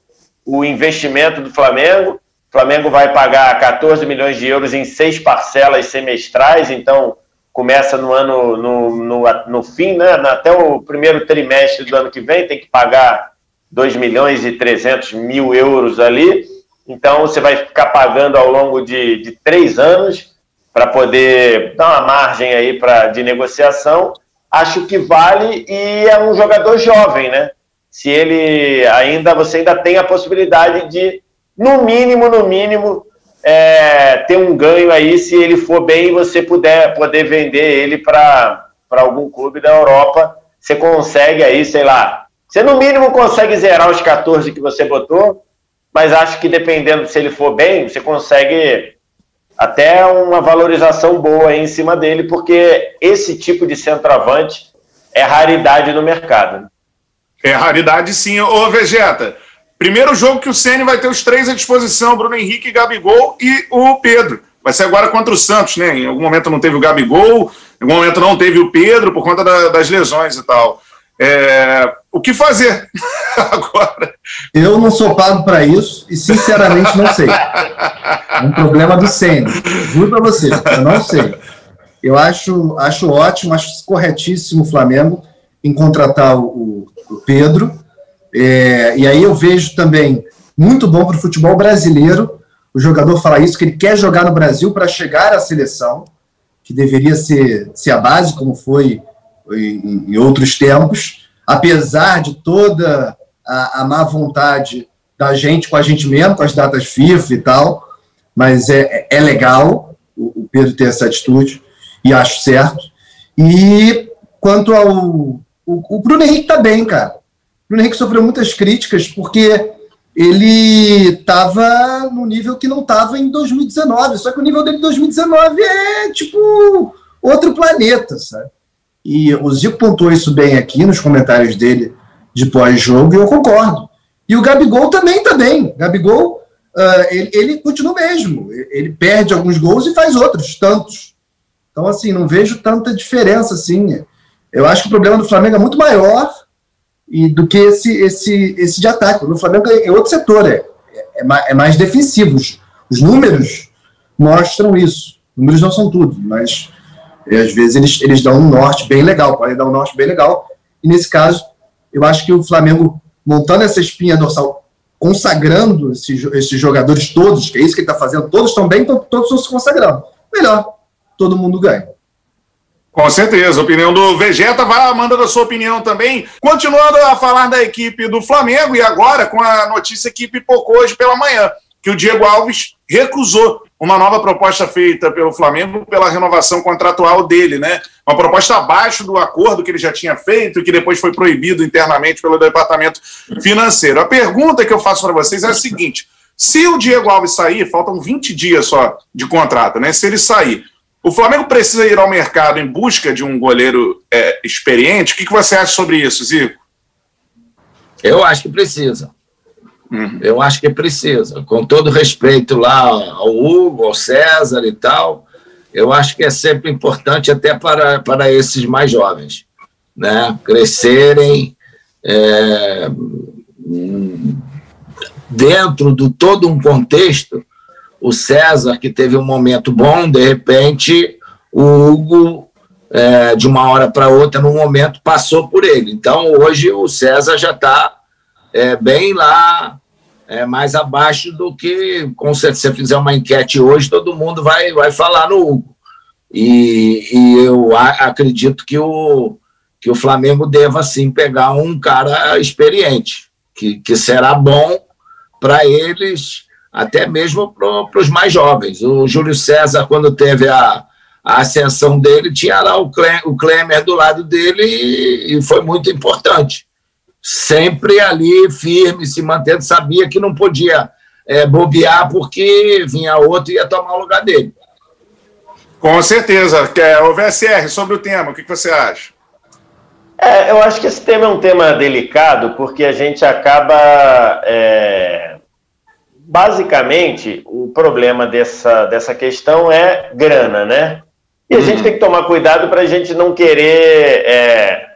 o investimento do Flamengo. O Flamengo vai pagar 14 milhões de euros em seis parcelas semestrais, então começa no ano no, no, no fim, né? Até o primeiro trimestre do ano que vem tem que pagar 2 milhões e 300 mil euros ali. Então você vai ficar pagando ao longo de, de três anos para poder dar uma margem aí pra, de negociação acho que vale e é um jogador jovem, né? Se ele ainda, você ainda tem a possibilidade de, no mínimo, no mínimo, é, ter um ganho aí, se ele for bem, você puder poder vender ele para algum clube da Europa, você consegue aí, sei lá, você no mínimo consegue zerar os 14 que você botou, mas acho que dependendo se ele for bem, você consegue até uma valorização boa em cima dele, porque esse tipo de centroavante é raridade no mercado. É raridade sim. Ô, Vegeta, primeiro jogo que o Ceni vai ter os três à disposição, Bruno Henrique, Gabigol e o Pedro. Vai ser agora contra o Santos, né? Em algum momento não teve o Gabigol, em algum momento não teve o Pedro por conta da, das lesões e tal. É, o que fazer agora? Eu não sou pago para isso e, sinceramente, não sei. É um problema do Senna. Juro para você, eu não sei. Eu acho, acho ótimo, acho corretíssimo o Flamengo em contratar o, o Pedro. É, e aí eu vejo também muito bom para o futebol brasileiro o jogador falar isso, que ele quer jogar no Brasil para chegar à seleção, que deveria ser, ser a base, como foi em, em outros tempos, apesar de toda a, a, má vontade da gente com a gente mesmo, com as datas FIFA e tal, mas é, é legal o, o Pedro ter essa atitude, e acho certo. E quanto ao. O, o Bruno Henrique tá bem, cara. O Bruno Henrique sofreu muitas críticas porque ele estava no nível que não estava em 2019. Só que o nível dele em 2019 é tipo outro planeta, sabe? E o Zico pontuou isso bem aqui nos comentários dele de pós-jogo, e eu concordo. E o Gabigol também está bem. Gabigol, uh, ele, ele continua mesmo. Ele perde alguns gols e faz outros, tantos. Então, assim, não vejo tanta diferença, assim. Eu acho que o problema do Flamengo é muito maior e do que esse, esse, esse de ataque. O Flamengo é outro setor, é, é, é mais defensivo. Os, os números mostram isso. Os números não são tudo, mas e às vezes eles, eles dão um norte bem legal, podem dar um norte bem legal. E nesse caso, eu acho que o Flamengo, montando essa espinha dorsal, consagrando esses, esses jogadores todos, que é isso que ele está fazendo, todos estão bem, então todos estão se consagrando. Melhor, todo mundo ganha. Com certeza, opinião do Vegeta, vai manda a sua opinião também. Continuando a falar da equipe do Flamengo, e agora com a notícia que pipocou hoje pela manhã, que o Diego Alves recusou uma nova proposta feita pelo Flamengo pela renovação contratual dele, né? Uma proposta abaixo do acordo que ele já tinha feito e que depois foi proibido internamente pelo departamento financeiro. A pergunta que eu faço para vocês é a seguinte: se o Diego Alves sair, faltam 20 dias só de contrato, né? Se ele sair, o Flamengo precisa ir ao mercado em busca de um goleiro é, experiente. O que, que você acha sobre isso, Zico? Eu acho que precisa. Uhum. Eu acho que precisa, com todo respeito lá ao Hugo, ao César e tal, eu acho que é sempre importante até para, para esses mais jovens, né? Crescerem é, dentro de todo um contexto. O César, que teve um momento bom, de repente, o Hugo, é, de uma hora para outra, num momento, passou por ele. Então, hoje, o César já está é, bem lá, é, mais abaixo do que, com se você fizer uma enquete hoje, todo mundo vai, vai falar no Hugo. E, e eu a, acredito que o, que o Flamengo deva, sim, pegar um cara experiente, que, que será bom para eles, até mesmo para os mais jovens. O Júlio César, quando teve a, a ascensão dele, tinha lá o Klemer do lado dele e, e foi muito importante sempre ali firme, se mantendo, sabia que não podia é, bobear porque vinha outro e ia tomar o lugar dele. Com certeza. O VSR, sobre o tema, o que você acha? É, eu acho que esse tema é um tema delicado porque a gente acaba. É... Basicamente, o problema dessa, dessa questão é grana, né? E a uhum. gente tem que tomar cuidado para a gente não querer é,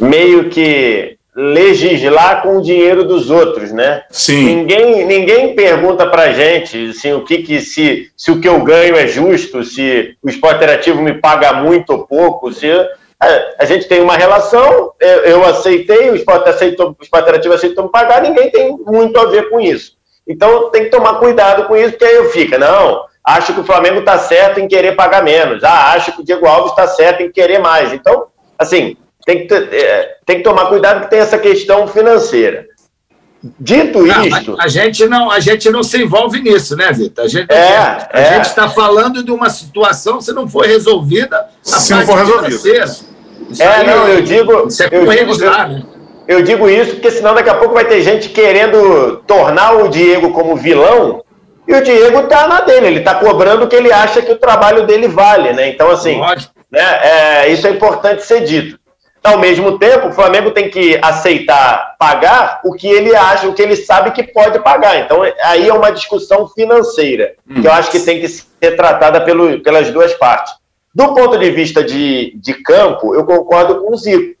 meio que legislar com o dinheiro dos outros, né? Sim. Ninguém, ninguém pergunta para a gente assim, o que, que se, se o que eu ganho é justo, se o esporte interativo me paga muito ou pouco, se a, a gente tem uma relação, eu, eu aceitei, o esporte, aceitou, o esporte interativo aceitou me pagar, ninguém tem muito a ver com isso. Então tem que tomar cuidado com isso, porque aí eu fico, não, acho que o Flamengo está certo em querer pagar menos, ah, acho que o Diego Alves está certo em querer mais. Então, assim, tem que, é, tem que tomar cuidado que tem essa questão financeira. Dito não, isto. A gente, não, a gente não se envolve nisso, né, Vitor? A gente é, é. está falando de uma situação se não for resolvida. Se não for resolvida. É, não, eu digo. Isso é eu, digo eu, né? eu digo isso porque senão daqui a pouco vai ter gente querendo tornar o Diego como vilão e o Diego está na dele, ele está cobrando o que ele acha que o trabalho dele vale, né? Então, assim, né, é, isso é importante ser dito. Ao mesmo tempo, o Flamengo tem que aceitar pagar o que ele acha, o que ele sabe que pode pagar. Então, aí é uma discussão financeira, hum. que eu acho que tem que ser tratada pelo, pelas duas partes. Do ponto de vista de, de campo, eu concordo com o Zico.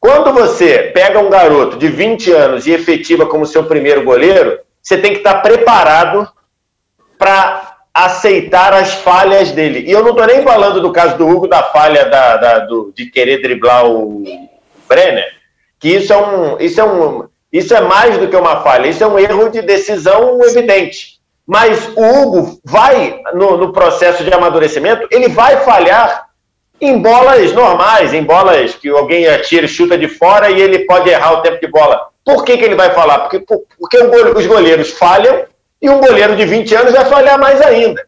Quando você pega um garoto de 20 anos e efetiva como seu primeiro goleiro, você tem que estar preparado para aceitar as falhas dele. E eu não estou nem falando do caso do Hugo, da falha da, da do, de querer driblar o Brenner, que isso é, um, isso, é um, isso é mais do que uma falha, isso é um erro de decisão evidente. Mas o Hugo vai, no, no processo de amadurecimento, ele vai falhar em bolas normais, em bolas que alguém atira, chuta de fora e ele pode errar o tempo de bola. Por que, que ele vai falar? Porque, porque os goleiros falham e um goleiro de 20 anos vai falhar mais ainda.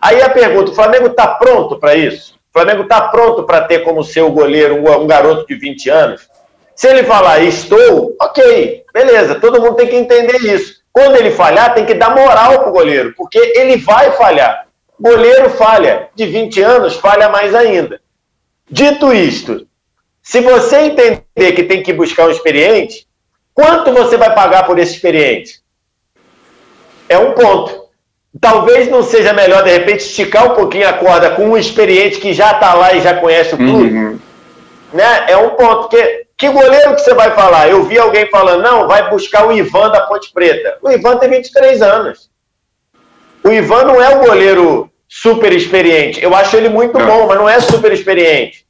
Aí a pergunta: o Flamengo está pronto para isso? O Flamengo está pronto para ter como seu goleiro um, garoto de 20 anos? Se ele falar estou, ok, beleza, todo mundo tem que entender isso. Quando ele falhar, tem que dar moral para o goleiro, porque ele vai falhar. Goleiro falha, de 20 anos falha mais ainda. Dito isto, se você entender que tem que buscar um experiente, quanto você vai pagar por esse experiente? É um ponto. Talvez não seja melhor, de repente, esticar um pouquinho a corda com um experiente que já está lá e já conhece o clube. Uhum. Né? É um ponto. Porque, que goleiro que você vai falar? Eu vi alguém falando, não, vai buscar o Ivan da Ponte Preta. O Ivan tem 23 anos. O Ivan não é um goleiro super experiente. Eu acho ele muito bom, mas não é super experiente.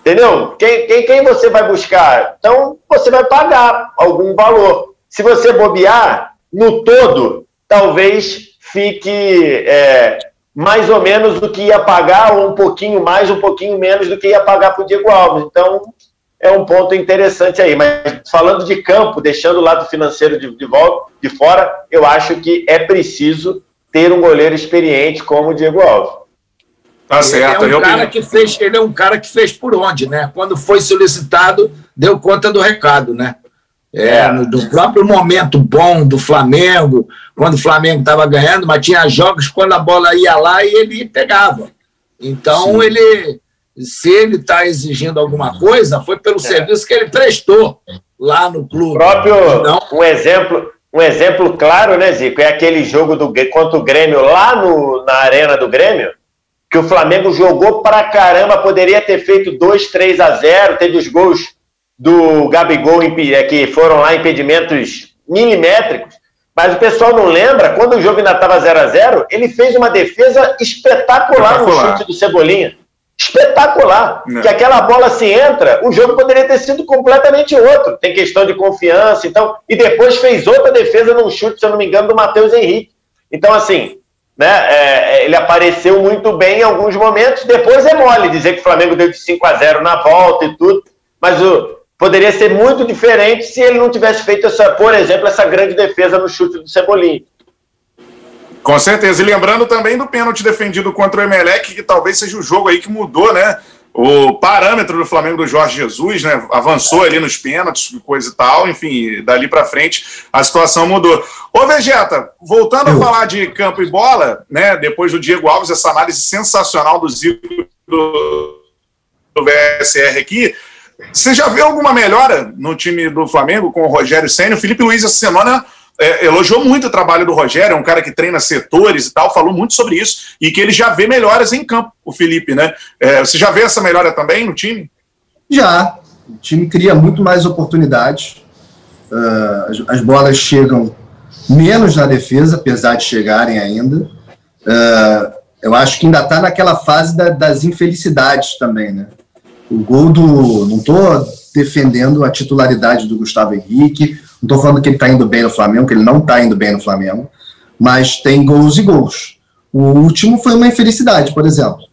Entendeu? Quem, quem, quem você vai buscar? Então, você vai pagar algum valor. Se você bobear, no todo, talvez fique é, mais ou menos do que ia pagar, ou um pouquinho mais, um pouquinho menos do que ia pagar para o Diego Alves. Então, é um ponto interessante aí. Mas falando de campo, deixando o lado financeiro de, de, volta, de fora, eu acho que é preciso ter um goleiro experiente como o Diego Alves. Tá certo, ele é um cara que fez, ele é um cara que fez por onde, né? Quando foi solicitado, deu conta do recado, né? É, é. no, do próprio momento bom do Flamengo, quando o Flamengo estava ganhando, mas tinha jogos quando a bola ia lá e ele pegava. Então, Sim. ele, se ele está exigindo alguma coisa, foi pelo é. serviço que ele prestou lá no clube. O próprio, Não. um exemplo, um exemplo claro, né, Zico, é aquele jogo do, contra o Grêmio lá no, na arena do Grêmio, que o Flamengo jogou pra caramba, poderia ter feito 2, 3 a 0, teve os gols do Gabigol é, que foram lá impedimentos milimétricos, mas o pessoal não lembra, quando o jogo ainda estava 0 a 0 ele fez uma defesa espetacular, espetacular. no chute do Cebolinha. Espetacular. Não. Que aquela bola se entra, o jogo poderia ter sido completamente outro. Tem questão de confiança, então. E depois fez outra defesa num chute, se eu não me engano, do Matheus Henrique. Então, assim, né, é, é ele apareceu muito bem em alguns momentos. Depois é mole dizer que o Flamengo deu de 5 a 0 na volta e tudo. Mas o, poderia ser muito diferente se ele não tivesse feito, essa, por exemplo, essa grande defesa no chute do Cebolinha. Com certeza. E lembrando também do pênalti defendido contra o Emelec, que talvez seja o jogo aí que mudou, né? O parâmetro do Flamengo do Jorge Jesus, né? Avançou ali nos pênaltis, coisa e tal. Enfim, dali para frente a situação mudou. Ô, Vegeta, voltando a falar de campo e bola, né? Depois do Diego Alves, essa análise sensacional do Zico do, do VSR aqui. Você já viu alguma melhora no time do Flamengo com o Rogério Senna? O Felipe Luiz essa semana é, elogiou muito o trabalho do Rogério, é um cara que treina setores e tal, falou muito sobre isso, e que ele já vê melhoras em campo, o Felipe, né? É, você já vê essa melhora também no time? Já. O time cria muito mais oportunidades. Uh, as, as, bolas chegam menos na defesa, apesar de chegarem ainda. Uh, eu acho que ainda está naquela fase da, das infelicidades também, né? O gol do. Não estou defendendo a titularidade do Gustavo Henrique, não estou falando que ele está indo bem no Flamengo, que ele não está indo bem no Flamengo, mas tem gols e gols. O último foi uma infelicidade, por exemplo.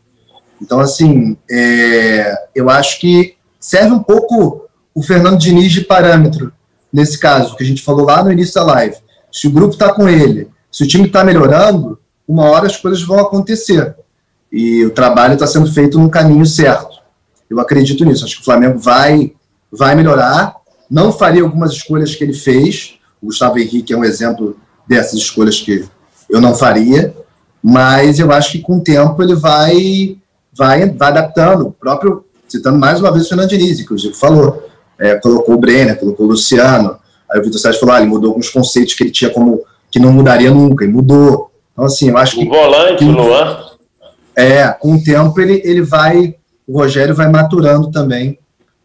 Então, assim, é, eu acho que serve um pouco o Fernando Diniz de parâmetro, nesse caso, que a gente falou lá no início da live. Se o grupo está com ele, se o time está melhorando, uma hora as coisas vão acontecer. E o trabalho está sendo feito no caminho certo. Eu acredito nisso. Acho que o Flamengo vai, vai melhorar. Não faria algumas escolhas que ele fez. O Gustavo Henrique é um exemplo dessas escolhas que eu não faria. Mas eu acho que com o tempo ele vai, vai, vai adaptando. O próprio, citando mais uma vez o Fernando Diniz, que o Zico falou. É, colocou o Brenner, colocou o Luciano. Aí o Vitor Sérgio falou: ah, ele mudou alguns conceitos que ele tinha como que não mudaria nunca, e mudou. Então, assim, eu acho que. O volante, o Luan. É, com o tempo ele, ele vai o Rogério vai maturando também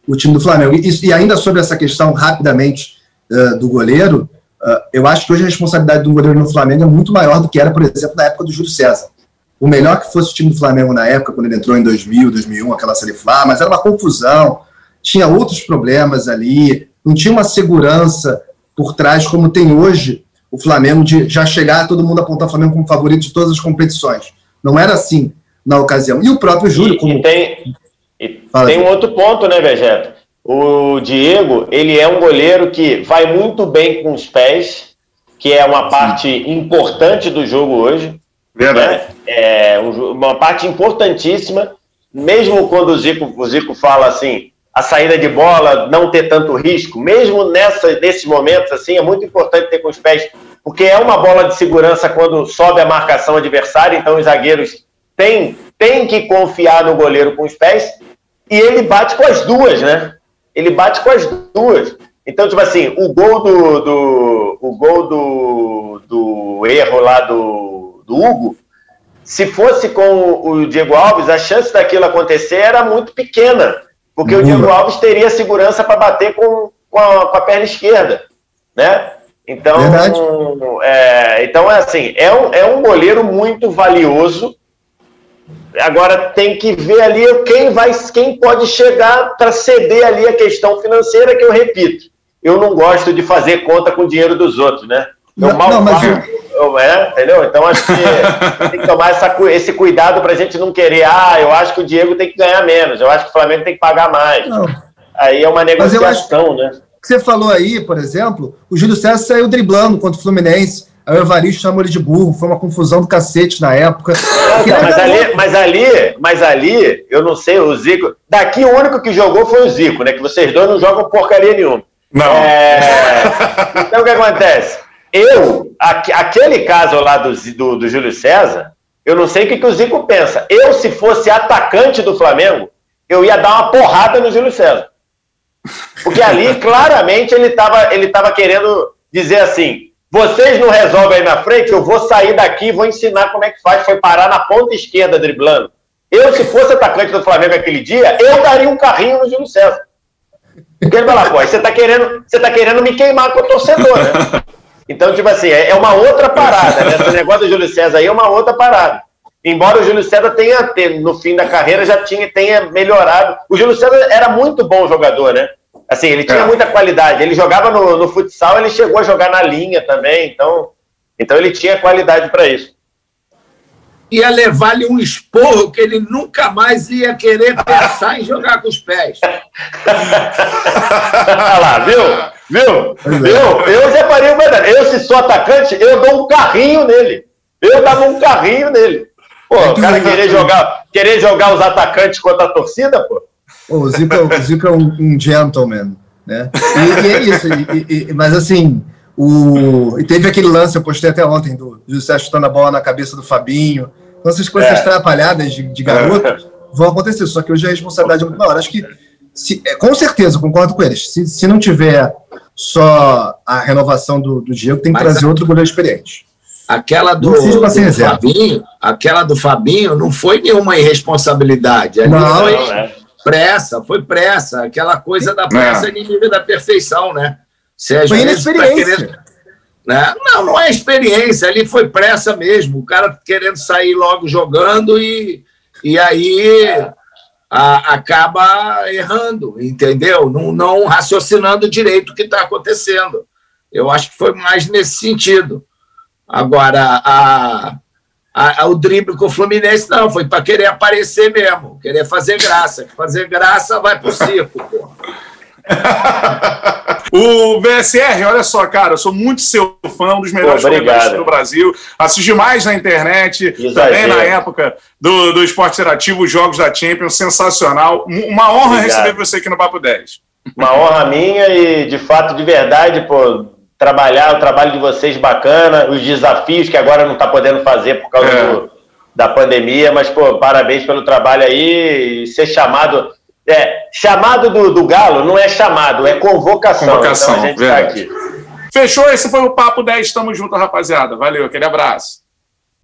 o time do Flamengo. E, e ainda sobre essa questão, rapidamente, uh, do goleiro, uh, eu acho que hoje a responsabilidade do goleiro no Flamengo é muito maior do que era, por exemplo, na época do Júlio César. O melhor que fosse o time do Flamengo na época, quando ele entrou em 2000, 2001, aquela série Flá, mas era uma confusão, tinha outros problemas ali, não tinha uma segurança por trás como tem hoje o Flamengo de já chegar todo mundo apontar o Flamengo como favorito de todas as competições. Não era assim na ocasião. E o próprio Júlio, como. E tem, e tem um outro ponto, né, Vegeta? O Diego, ele é um goleiro que vai muito bem com os pés, que é uma parte importante do jogo hoje. Verdade. Né? É uma parte importantíssima, mesmo quando o Zico, o Zico fala assim, a saída de bola, não ter tanto risco, mesmo nessa, nesses momentos, assim, é muito importante ter com os pés, porque é uma bola de segurança quando sobe a marcação adversária, então os zagueiros tem, tem que confiar no goleiro com os pés e ele bate com as duas, né? Ele bate com as duas. Então, tipo assim, o gol do, do o gol do, do erro lá do, do Hugo, se fosse com o Diego Alves, a chance daquilo acontecer era muito pequena, porque o Diego Alves teria segurança para bater com, com a, com, a, perna esquerda, né? Então, é, então é assim, é um, é um goleiro muito valioso Agora tem que ver ali quem vai, quem pode chegar para ceder ali a questão financeira, que eu repito, eu não gosto de fazer conta com o dinheiro dos outros, né? Eu não, mal não, mas... eu, é, entendeu? Então acho que tem que tomar essa, esse cuidado para a gente não querer, ah, eu acho que o Diego tem que ganhar menos, eu acho que o Flamengo tem que pagar mais. Não. Aí é uma negociação, né? Que você falou aí, por exemplo, o Júlio César saiu driblando contra o Fluminense Aí o Evaristo chamou ele de burro, foi uma confusão do cacete na época. Não, mas, ali, mas, ali, mas ali, eu não sei, o Zico. Daqui o único que jogou foi o Zico, né? Que vocês dois não jogam porcaria nenhuma. Não. É... Então o que acontece? Eu, aquele caso lá do, do, do, Júlio César, eu não sei o que, que o Zico pensa. Eu, se fosse atacante do Flamengo, eu ia dar uma porrada no Júlio César. Porque ali, claramente, ele estava ele tava querendo dizer assim: vocês não resolvem aí na frente, eu vou sair daqui e vou ensinar como é que faz. Foi parar na ponta esquerda driblando. Eu, se fosse atacante do Flamengo aquele dia, eu daria um carrinho no Júlio César. Porque ele vai pô, você tá querendo, você tá querendo me queimar com o torcedor, né? Então, tipo assim, é, é uma outra parada, né? Esse negócio do Júlio César aí é uma outra parada. Embora o Júlio César tenha, no fim da carreira, já tinha, tenha melhorado. O Júlio César era muito bom jogador, né? Assim, ele tinha é. muita qualidade. Ele jogava no, no futsal, ele chegou a jogar na linha também, então, então ele tinha qualidade para isso. Ia levar-lhe um esporro que ele nunca mais ia querer pensar em jogar com os pés. Olha lá, viu? Viu? Viu? Eu já parei uma Eu, se sou atacante, eu dou um carrinho nele. Eu dava um carrinho nele. Pô, o cara querer jogar, querer jogar os atacantes contra a torcida, pô. O Zico, o Zico é um, um gentleman, né? E, e é isso. E, e, mas assim, o, e teve aquele lance, eu postei até ontem, do José chutando a bola na cabeça do Fabinho. Então, essas coisas é. atrapalhadas de, de garoto é. vão acontecer. Só que hoje a responsabilidade é muito maior. Acho que, se, é, com certeza, concordo com eles. Se, se não tiver só a renovação do, do Diego, tem que Mas trazer a- outro goleiro experiente. Aquela do, do. Fabinho, aquela do Fabinho não foi nenhuma irresponsabilidade. Ali Não, foi Não, né? Pressa, foi pressa. Aquela coisa da pressa É. inimiga da perfeição, né? Às Foi tá inexperiência. querendo- né? Não, não é experiência, ali foi pressa mesmo. O cara querendo sair logo jogando e, e aí a- acaba errando, entendeu? Não, não raciocinando direito o que está acontecendo. Eu acho que foi mais nesse sentido. Agora, a, a- a- o drible com o Fluminense, não, foi para querer aparecer mesmo, querer fazer graça. Fazer graça vai pro circo, pô. O VSR, olha só, cara, eu sou muito seu fã, um dos melhores comentaristas do Brasil. Assisti mais na internet, Exagero. também na época do, do Esporte Interativo, os Jogos da Champions, sensacional. Um- Uma honra Obrigado. receber você aqui no Papo 10. Uma honra minha e, de fato, de verdade, pô, trabalhar, o trabalho de vocês bacana, os desafios que agora não está podendo fazer por causa É. do- da pandemia, mas, pô, parabéns pelo trabalho aí e ser chamado. É, chamado do, do Galo não é chamado, é convocação. Convocação, então a gente tá aqui. Fechou? Esse foi o Papo 10. Tamo junto, rapaziada. Valeu, aquele abraço.